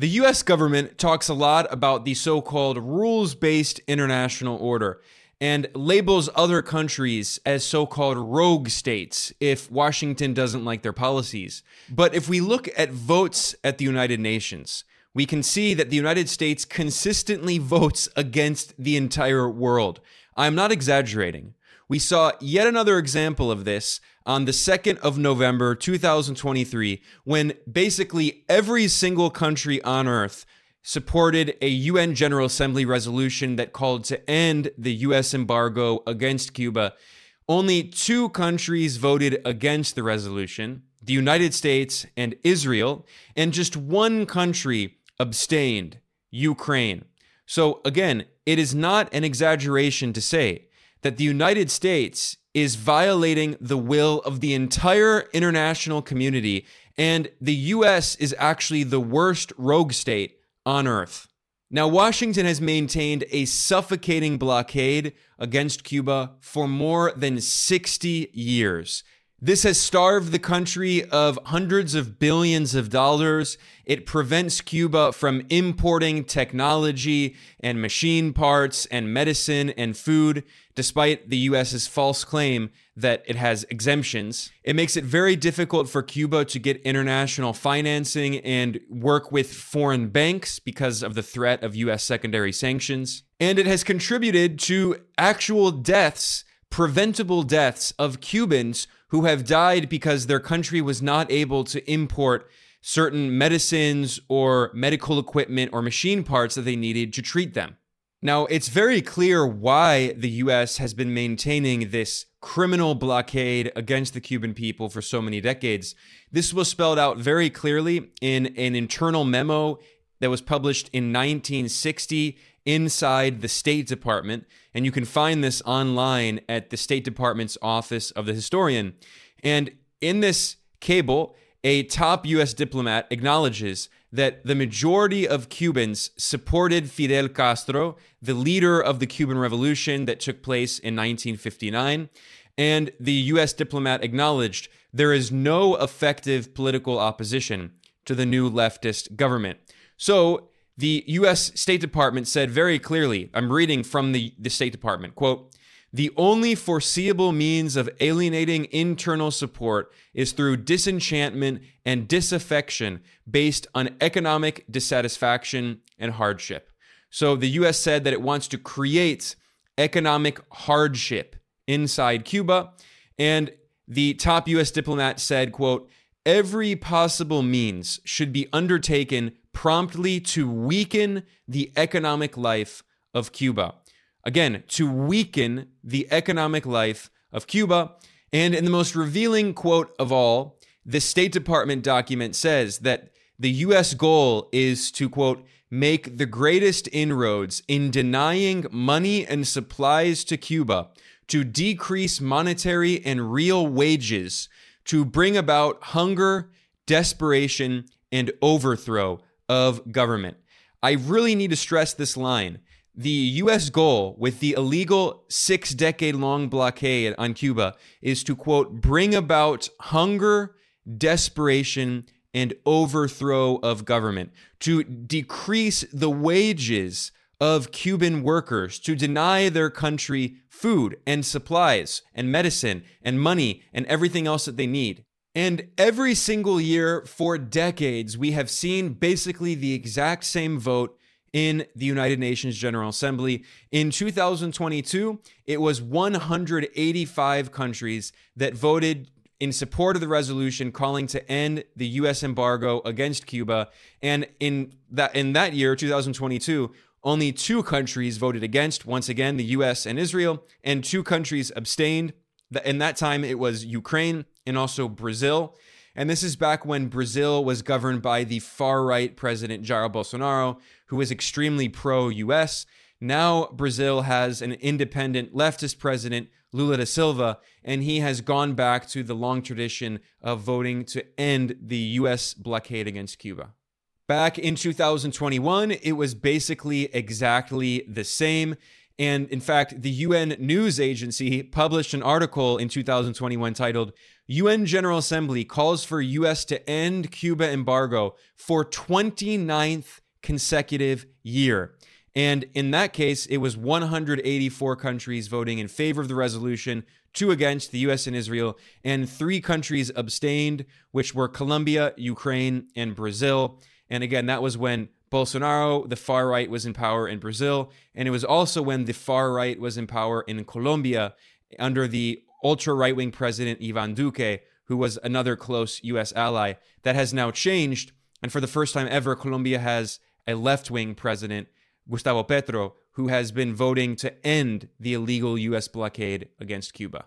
The US government talks a lot about the so called rules based international order and labels other countries as so called rogue states if Washington doesn't like their policies. But if we look at votes at the United Nations, we can see that the United States consistently votes against the entire world. I'm not exaggerating. We saw yet another example of this on the 2nd of November 2023 when basically every single country on earth supported a UN General Assembly resolution that called to end the US embargo against Cuba. Only two countries voted against the resolution the United States and Israel, and just one country abstained Ukraine. So, again, it is not an exaggeration to say that the United States is violating the will of the entire international community, and the US is actually the worst rogue state on earth. Now, Washington has maintained a suffocating blockade against Cuba for more than 60 years. This has starved the country of hundreds of billions of dollars. It prevents Cuba from importing technology and machine parts and medicine and food, despite the US's false claim that it has exemptions. It makes it very difficult for Cuba to get international financing and work with foreign banks because of the threat of US secondary sanctions. And it has contributed to actual deaths, preventable deaths of Cubans who have died because their country was not able to import certain medicines or medical equipment or machine parts that they needed to treat them. Now, it's very clear why the US has been maintaining this criminal blockade against the Cuban people for so many decades. This was spelled out very clearly in an internal memo that was published in 1960 inside the State Department. And you can find this online at the State Department's Office of the Historian. And in this cable, a top US diplomat acknowledges that the majority of Cubans supported Fidel Castro, the leader of the Cuban Revolution that took place in 1959. And the US diplomat acknowledged there is no effective political opposition to the new leftist government. So the US State Department said very clearly, I'm reading from the, the State Department, quote, the only foreseeable means of alienating internal support is through disenchantment and disaffection based on economic dissatisfaction and hardship. So the US said that it wants to create economic hardship inside Cuba and the top US diplomat said, quote, every possible means should be undertaken promptly to weaken the economic life of Cuba. Again, to weaken the economic life of Cuba. And in the most revealing quote of all, the State Department document says that the U.S. goal is to, quote, make the greatest inroads in denying money and supplies to Cuba, to decrease monetary and real wages, to bring about hunger, desperation, and overthrow of government. I really need to stress this line. The U.S. goal with the illegal six decade long blockade on Cuba is to, quote, bring about hunger, desperation, and overthrow of government, to decrease the wages of Cuban workers, to deny their country food and supplies and medicine and money and everything else that they need. And every single year for decades, we have seen basically the exact same vote in the United Nations General Assembly. In 2022, it was 185 countries that voted in support of the resolution calling to end the US embargo against Cuba. And in that in that year, 2022, only two countries voted against, once again, the US and Israel, and two countries abstained. In that time, it was Ukraine and also Brazil. And this is back when Brazil was governed by the far right president Jair Bolsonaro, who was extremely pro US. Now Brazil has an independent leftist president, Lula da Silva, and he has gone back to the long tradition of voting to end the US blockade against Cuba. Back in 2021, it was basically exactly the same. And in fact, the UN News Agency published an article in 2021 titled UN General Assembly calls for US to end Cuba embargo for 29th consecutive year. And in that case, it was 184 countries voting in favor of the resolution, two against the US and Israel, and three countries abstained, which were Colombia, Ukraine, and Brazil. And again, that was when Bolsonaro, the far right, was in power in Brazil. And it was also when the far right was in power in Colombia under the ultra right wing president Ivan Duque, who was another close US ally. That has now changed. And for the first time ever, Colombia has a left wing president, Gustavo Petro, who has been voting to end the illegal US blockade against Cuba.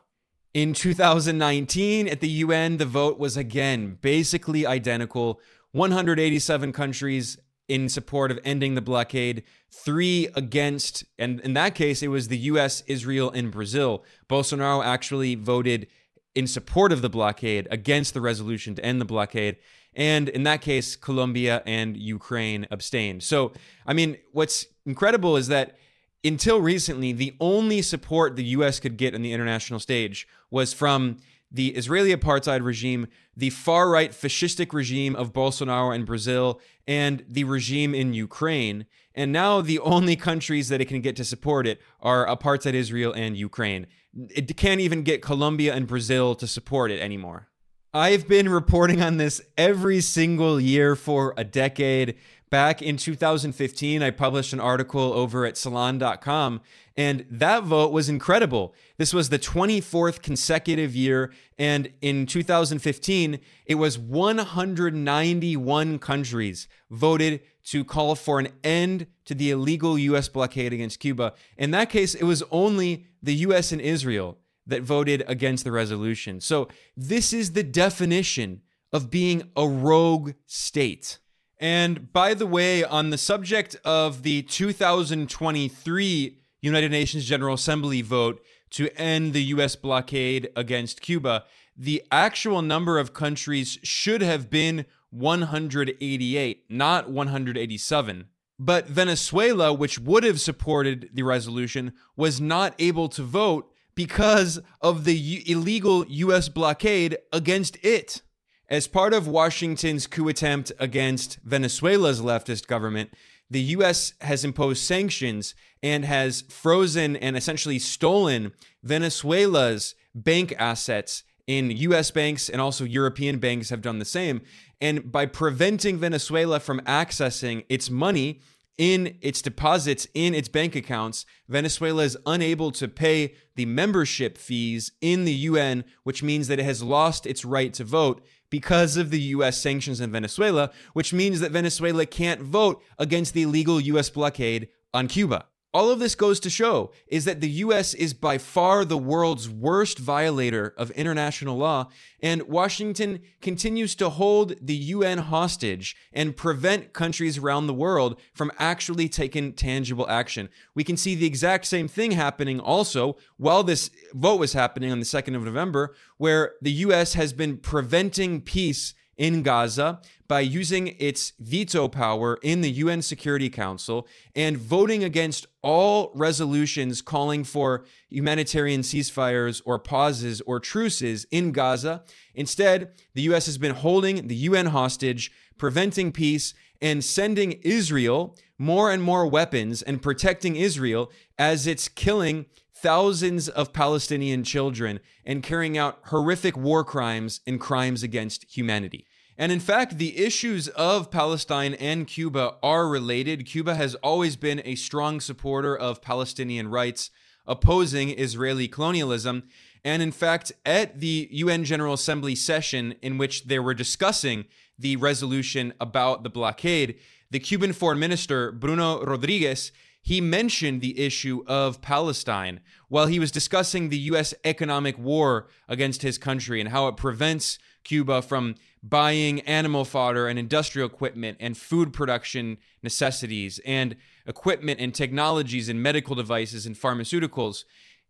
In 2019, at the UN, the vote was again basically identical 187 countries in support of ending the blockade, three against, and in that case, it was the US, Israel, and Brazil. Bolsonaro actually voted in support of the blockade against the resolution to end the blockade. And in that case, Colombia and Ukraine abstained. So, I mean, what's incredible is that until recently, the only support the US could get on the international stage was from the Israeli apartheid regime, the far right fascistic regime of Bolsonaro in Brazil, and the regime in Ukraine. And now the only countries that it can get to support it are apartheid Israel and Ukraine. It can't even get Colombia and Brazil to support it anymore. I've been reporting on this every single year for a decade. Back in 2015, I published an article over at salon.com, and that vote was incredible. This was the 24th consecutive year, and in 2015, it was 191 countries voted to call for an end to the illegal U.S. blockade against Cuba. In that case, it was only the U.S. and Israel that voted against the resolution. So, this is the definition of being a rogue state. And by the way, on the subject of the 2023 United Nations General Assembly vote to end the U.S. blockade against Cuba, the actual number of countries should have been 188, not 187. But Venezuela, which would have supported the resolution, was not able to vote because of the U- illegal U.S. blockade against it. As part of Washington's coup attempt against Venezuela's leftist government, the US has imposed sanctions and has frozen and essentially stolen Venezuela's bank assets in US banks and also European banks have done the same. And by preventing Venezuela from accessing its money in its deposits in its bank accounts, Venezuela is unable to pay the membership fees in the UN, which means that it has lost its right to vote because of the US sanctions in Venezuela, which means that Venezuela can't vote against the illegal US blockade on Cuba. All of this goes to show is that the US is by far the world's worst violator of international law, and Washington continues to hold the UN hostage and prevent countries around the world from actually taking tangible action. We can see the exact same thing happening also while this vote was happening on the 2nd of November, where the US has been preventing peace in Gaza by using its veto power in the UN Security Council and voting against all resolutions calling for humanitarian ceasefires or pauses or truces in Gaza. Instead, the US has been holding the UN hostage, preventing peace, and sending Israel more and more weapons and protecting Israel as it's killing thousands of Palestinian children and carrying out horrific war crimes and crimes against humanity. And in fact, the issues of Palestine and Cuba are related. Cuba has always been a strong supporter of Palestinian rights, opposing Israeli colonialism. And in fact, at the UN General Assembly session in which they were discussing the resolution about the blockade, the Cuban foreign minister, Bruno Rodriguez, he mentioned the issue of Palestine while he was discussing the U.S. economic war against his country and how it prevents Cuba from buying animal fodder and industrial equipment and food production necessities and equipment and technologies and medical devices and pharmaceuticals.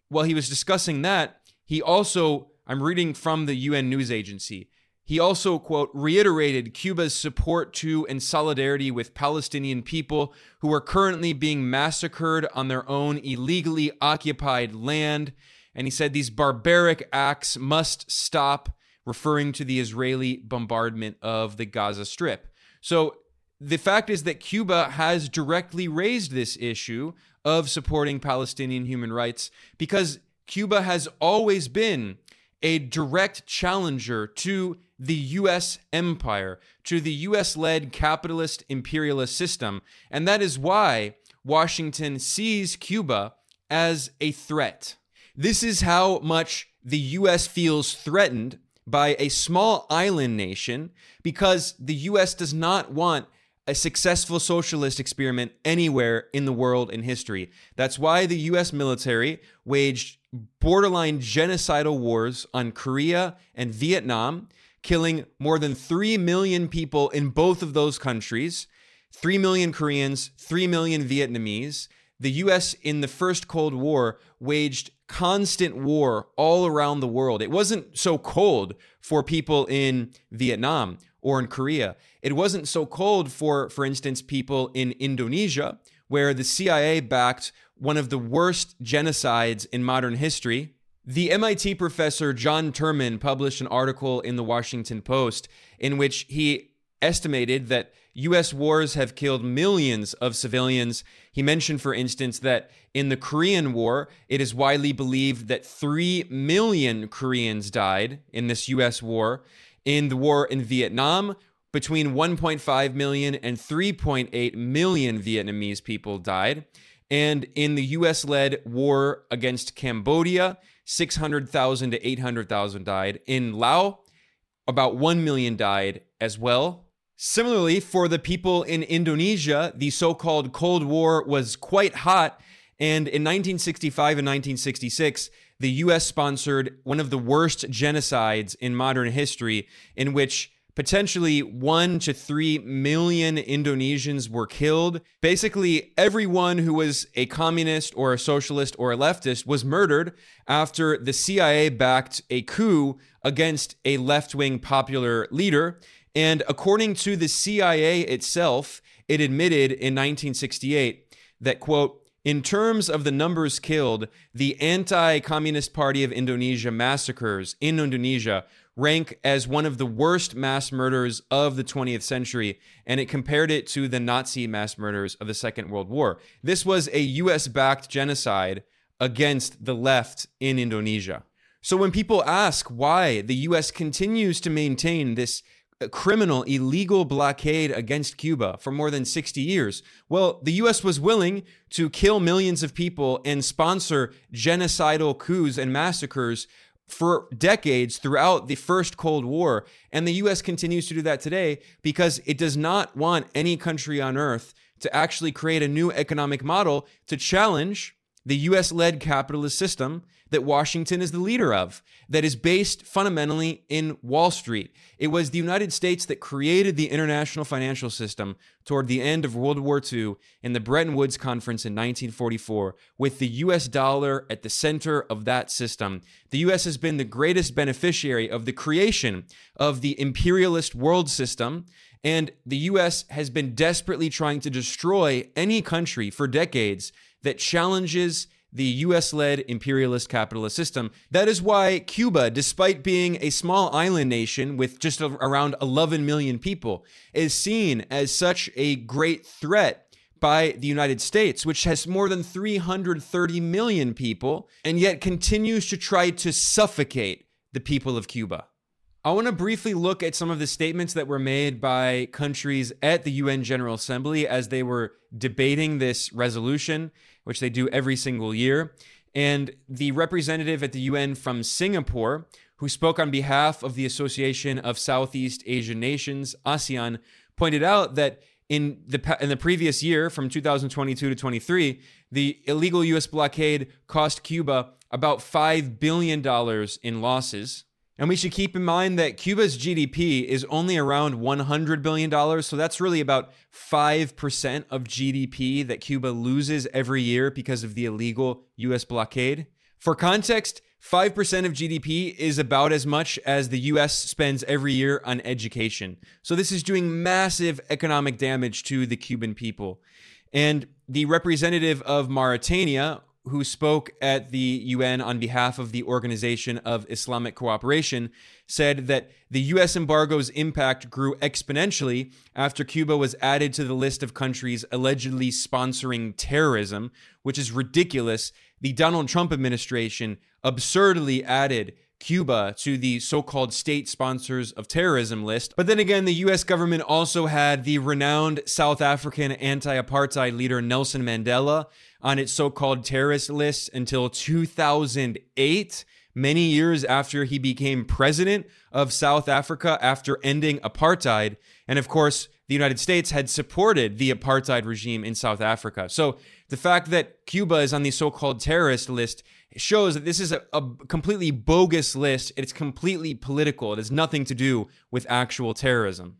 While he was discussing that, he also, I'm reading from the UN news agency, He also, quote, reiterated Cuba's support to and solidarity with Palestinian people who are currently being massacred on their own illegally occupied land. And he said these barbaric acts must stop, referring to the Israeli bombardment of the Gaza Strip. So the fact is that Cuba has directly raised this issue of supporting Palestinian human rights because Cuba has always been a direct challenger to the US empire, to the US led capitalist imperialist system. And that is why Washington sees Cuba as a threat. This is how much the US feels threatened by a small island nation because the US does not want a successful socialist experiment anywhere in the world in history. That's why the US military waged borderline genocidal wars on Korea and Vietnam killing more than 3 million people in both of those countries 3 million Koreans, 3 million Vietnamese. The US in the first Cold War waged constant war all around the world. It wasn't so cold for people in Vietnam or in Korea. It wasn't so cold for, for instance, people in Indonesia, where the CIA backed one of the worst genocides in modern history the MIT professor John Tirman published an article in the Washington Post in which he estimated that US wars have killed millions of civilians. He mentioned, for instance, that in the Korean War, it is widely believed that 3 million Koreans died in this US war. In the war in Vietnam, between 1.5 million and 3.8 million Vietnamese people died. And in the US led war against Cambodia, 600,000 to 800,000 died. In Laos, about 1 million died as well. Similarly, for the people in Indonesia, the so called Cold War was quite hot. And in 1965 and 1966, the US sponsored one of the worst genocides in modern history, in which potentially one to three million Indonesians were killed. Basically, everyone who was a communist or a socialist or a leftist was murdered after the CIA backed a coup against a left wing popular leader. And according to the CIA itself, it admitted in 1968 that, quote, in terms of the numbers killed, the anti Communist Party of Indonesia massacres in Indonesia rank as one of the worst mass murders of the 20th century, and it compared it to the Nazi mass murders of the Second World War. This was a US backed genocide against the left in Indonesia. So when people ask why the US continues to maintain this criminal, illegal blockade against Cuba for more than 60 years. Well, the US was willing to kill millions of people and sponsor genocidal coups and massacres for decades throughout the first Cold War. And the US continues to do that today because it does not want any country on earth to actually create a new economic model to challenge the US led capitalist system that Washington is the leader of, that is based fundamentally in Wall Street. It was the United States that created the international financial system toward the end of World War II in the Bretton Woods Conference in 1944, with the US dollar at the center of that system. The US has been the greatest beneficiary of the creation of the imperialist world system. And the US has been desperately trying to destroy any country for decades that challenges the US led imperialist capitalist system. That is why Cuba, despite being a small island nation with just around 11 million people, is seen as such a great threat by the United States, which has more than 330 million people and yet continues to try to suffocate the people of Cuba. I want to briefly look at some of the statements that were made by countries at the UN General Assembly as they were debating this resolution, which they do every single year. And the representative at the UN from Singapore, who spoke on behalf of the Association of Southeast Asian Nations, ASEAN, pointed out that in the in the previous year, from 2022 to 23, the illegal U.S. blockade cost Cuba about five billion dollars in losses. And we should keep in mind that Cuba's GDP is only around $100 billion. So that's really about 5% of GDP that Cuba loses every year because of the illegal US blockade. For context, 5% of GDP is about as much as the US spends every year on education. So this is doing massive economic damage to the Cuban people. And the representative of Mauritania, who spoke at the UN on behalf of the Organization of Islamic Cooperation, said that the US embargo's impact grew exponentially after Cuba was added to the list of countries allegedly sponsoring terrorism, which is ridiculous. The Donald Trump administration absurdly added Cuba to the so called state sponsors of terrorism list. But then again, the US government also had the renowned South African anti apartheid leader Nelson Mandela on its so called terrorist list until 2008, many years after he became president of South Africa after ending apartheid. And of course, the United States had supported the apartheid regime in South Africa. So the fact that Cuba is on the so called terrorist list shows that this is a, a, completely bogus list. It's completely political. It has nothing to do with actual terrorism.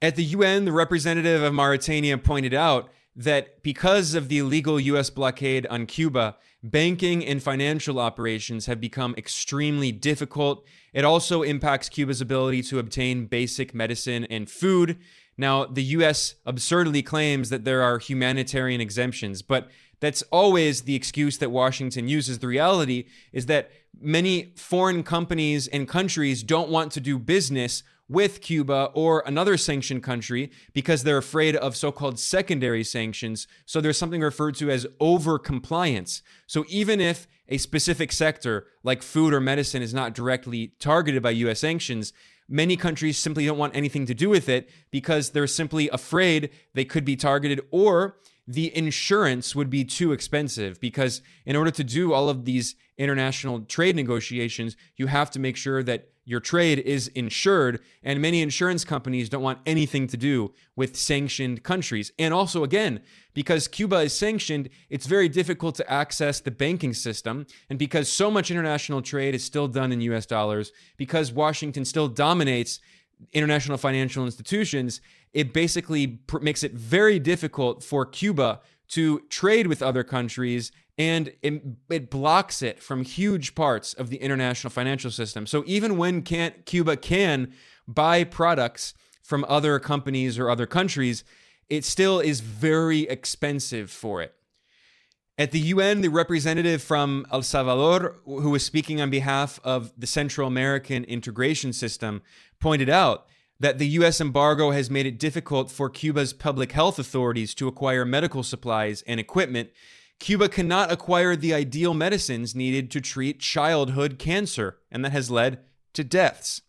At the UN, the representative of Mauritania pointed out that because of the illegal US blockade on Cuba, banking and financial operations have become extremely difficult. It also impacts Cuba's ability to obtain basic medicine and food. Now, the US absurdly claims that there are humanitarian exemptions, but that's always the excuse that Washington uses. The reality is that many foreign companies and countries don't want to do business with Cuba or another sanctioned country because they're afraid of so called secondary sanctions. So there's something referred to as over compliance. So even if a specific sector like food or medicine is not directly targeted by US sanctions, many countries simply don't want anything to do with it because they're simply afraid they could be targeted or the insurance would be too expensive because in order to do all of these international trade negotiations, you have to make sure that your trade is insured. And many insurance companies don't want anything to do with sanctioned countries. And also, again, because Cuba is sanctioned, it's very difficult to access the banking system. And because so much international trade is still done in US dollars, because Washington still dominates international financial institutions, it basically pr- makes it very difficult for Cuba to trade with other countries and it, it, blocks it from huge parts of the international financial system. So even when can Cuba can buy products from other companies or other countries, it still is very expensive for it. At the UN, the representative from El Salvador, who was speaking on behalf of the Central American integration system, pointed out that the U.S. embargo has made it difficult for Cuba's public health authorities to acquire medical supplies and equipment. Cuba cannot acquire the ideal medicines needed to treat childhood cancer, and that has led to deaths.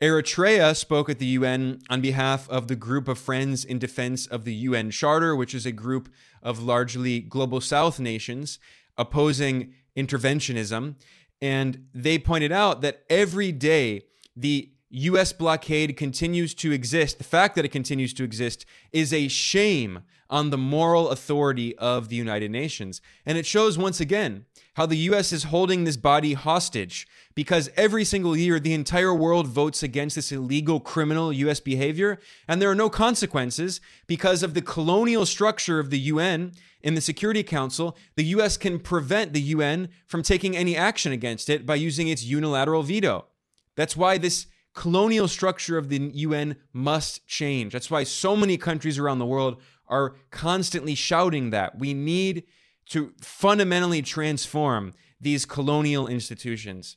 Eritrea spoke at the UN on behalf of the Group of Friends in Defense of the UN Charter, which is a group of largely global south nations opposing interventionism. And they pointed out that every day the US blockade continues to exist, the fact that it continues to exist is a shame on the moral authority of the United Nations. And it shows once again how the US is holding this body hostage because every single year the entire world votes against this illegal criminal US behavior, and there are no consequences because of the colonial structure of the UN in the Security Council. The US can prevent the UN from taking any action against it by using its unilateral veto. That's why this colonial structure of the UN must change. That's why so many countries around the world are constantly shouting that. We need to fundamentally transform these colonial institutions.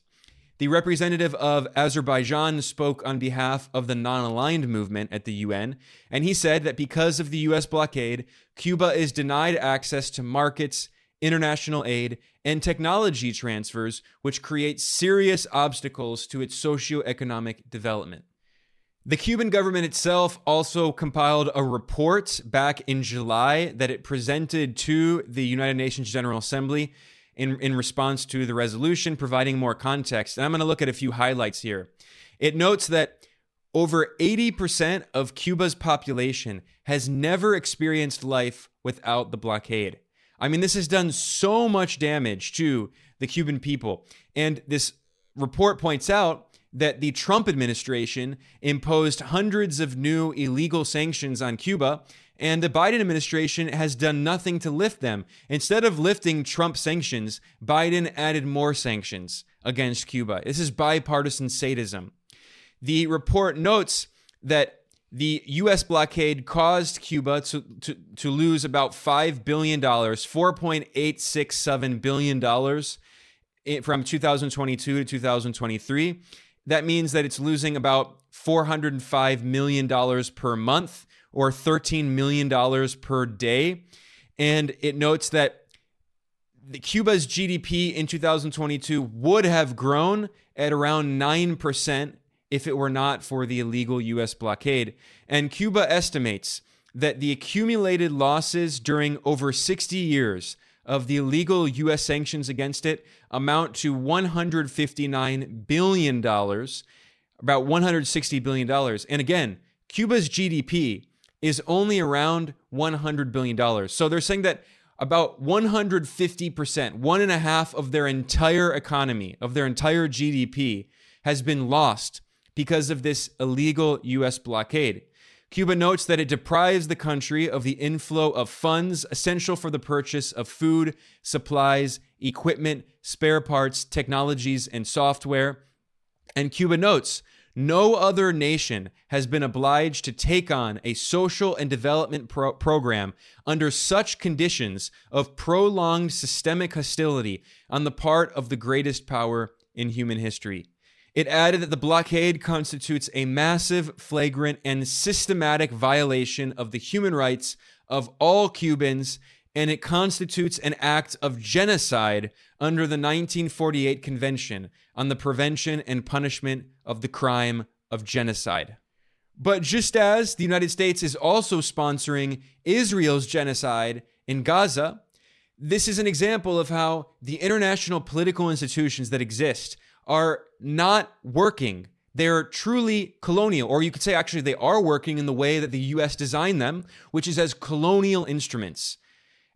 The representative of Azerbaijan spoke on behalf of the non aligned movement at the UN, and he said that because of the US blockade, Cuba is denied access to markets international aid, and technology transfers, which create serious obstacles to its socio-economic development. The Cuban government itself also compiled a report back in July that it presented to the United Nations General Assembly in, in response to the resolution, providing more context. And I'm going to look at a few highlights here. It notes that over 80% of Cuba's population has never experienced life without the blockade. I mean, this has done so much damage to the Cuban people. And this report points out that the Trump administration imposed hundreds of new illegal sanctions on Cuba, and the Biden administration has done nothing to lift them. Instead of lifting Trump sanctions, Biden added more sanctions against Cuba. This is bipartisan sadism. The report notes that the U.S. blockade caused Cuba to, to, to lose about $5 billion, $4.867 billion from 2022 to 2023. That means that it's losing about $405 million per month or $13 million per day. And it notes that Cuba's GDP in 2022 would have grown at around 9% if it were not for the illegal US blockade. And Cuba estimates that the accumulated losses during over 60 years of the illegal US sanctions against it amount to $159 billion, about $160 billion. And again, Cuba's GDP is only around $100 billion. So they're saying that about 150%, one and a half of their entire economy, of their entire GDP, has been lost because of this illegal U.S. blockade. Cuba notes that it deprives the country of the inflow of funds essential for the purchase of food, supplies, equipment, spare parts, technologies, and software. And Cuba notes no other nation has been obliged to take on a social and development pro- program under such conditions of prolonged systemic hostility on the part of the greatest power in human history. It added that the blockade constitutes a massive, flagrant, and systematic violation of the human rights of all Cubans, and it constitutes an act of genocide under the 1948 Convention on the Prevention and Punishment of the Crime of Genocide. But just as the United States is also sponsoring Israel's genocide in Gaza, this is an example of how the international political institutions that exist are not working. They're truly colonial, or you could say actually they are working in the way that the US designed them, which is as colonial instruments.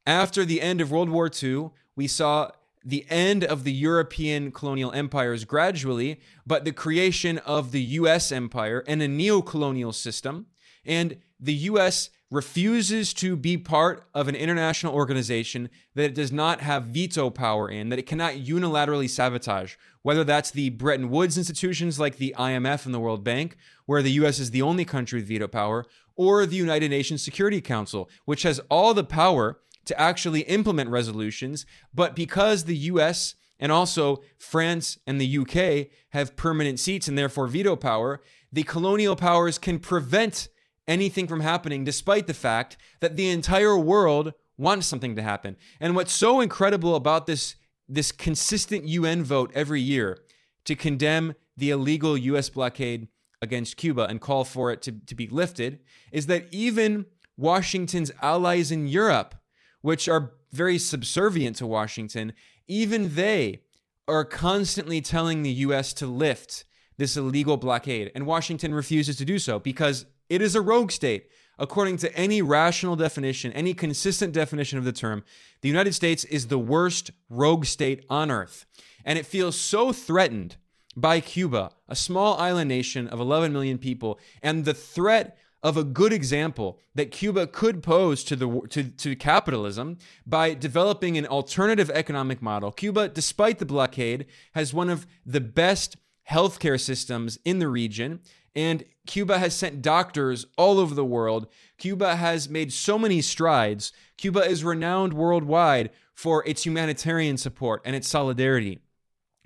After the end of World War II, we saw the end of the European colonial empires gradually, but the creation of the US empire and a neo colonial system. And the US refuses to be part of an international organization that it does not have veto power in, that it cannot unilaterally sabotage, whether that's the Bretton Woods institutions like the IMF and the World Bank, where the US is the only country with veto power, or the United Nations Security Council, which has all the power to actually implement resolutions, but because the US and also France and the UK have permanent seats and therefore veto power, the colonial powers can prevent anything from happening, despite the fact that the entire world wants something to happen. And what's so incredible about this, this consistent UN vote every year to condemn the illegal US blockade against Cuba and call for it to, to be lifted is that even Washington's allies in Europe, which are very subservient to Washington, even they are constantly telling the US to lift this illegal blockade. And Washington refuses to do so because it is a rogue state. According to any rational definition, any consistent definition of the term, the United States is the worst rogue state on earth. And it feels so threatened by Cuba, a small island nation of 11 million people, and the threat of a good example that Cuba could pose to the to, to capitalism by developing an alternative economic model. Cuba, despite the blockade, has one of the best healthcare systems in the region. And Cuba has sent doctors all over the world. Cuba has made so many strides. Cuba is renowned worldwide for its humanitarian support and its solidarity,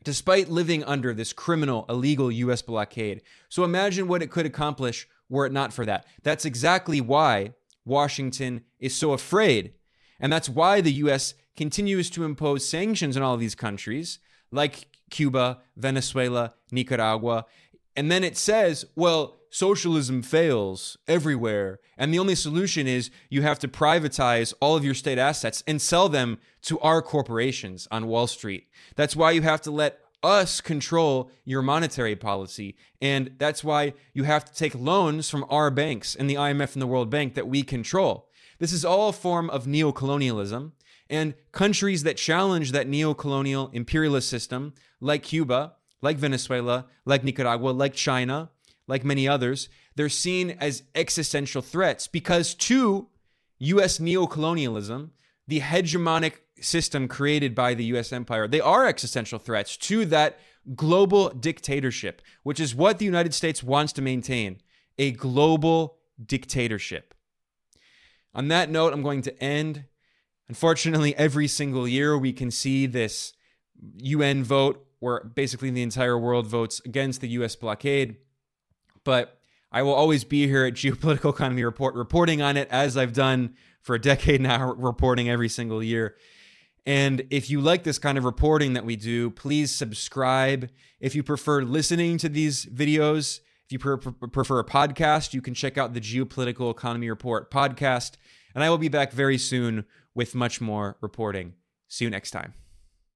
despite living under this criminal, illegal US blockade. So imagine what it could accomplish were it not for that. That's exactly why Washington is so afraid. And that's why the US continues to impose sanctions on all these countries, like Cuba, Venezuela, Nicaragua. And then it says, well, socialism fails everywhere. And the only solution is you have to privatize all of your state assets and sell them to our corporations on Wall Street. That's why you have to let us control your monetary policy. And that's why you have to take loans from our banks and the IMF and the World Bank that we control. This is all a form of neocolonialism. And countries that challenge that neocolonial imperialist system, like Cuba, like Venezuela, like Nicaragua, like China, like many others, they're seen as existential threats because to US neocolonialism, the hegemonic system created by the US empire, they are existential threats to that global dictatorship, which is what the United States wants to maintain a global dictatorship. On that note, I'm going to end. Unfortunately, every single year we can see this UN vote where basically the entire world votes against the US blockade. But I will always be here at Geopolitical Economy Report reporting on it as I've done for a decade now, reporting every single year. And if you like this kind of reporting that we do, please subscribe. If you prefer listening to these videos, if you prefer a podcast, you can check out the Geopolitical Economy Report podcast. And I will be back very soon with much more reporting. See you next time.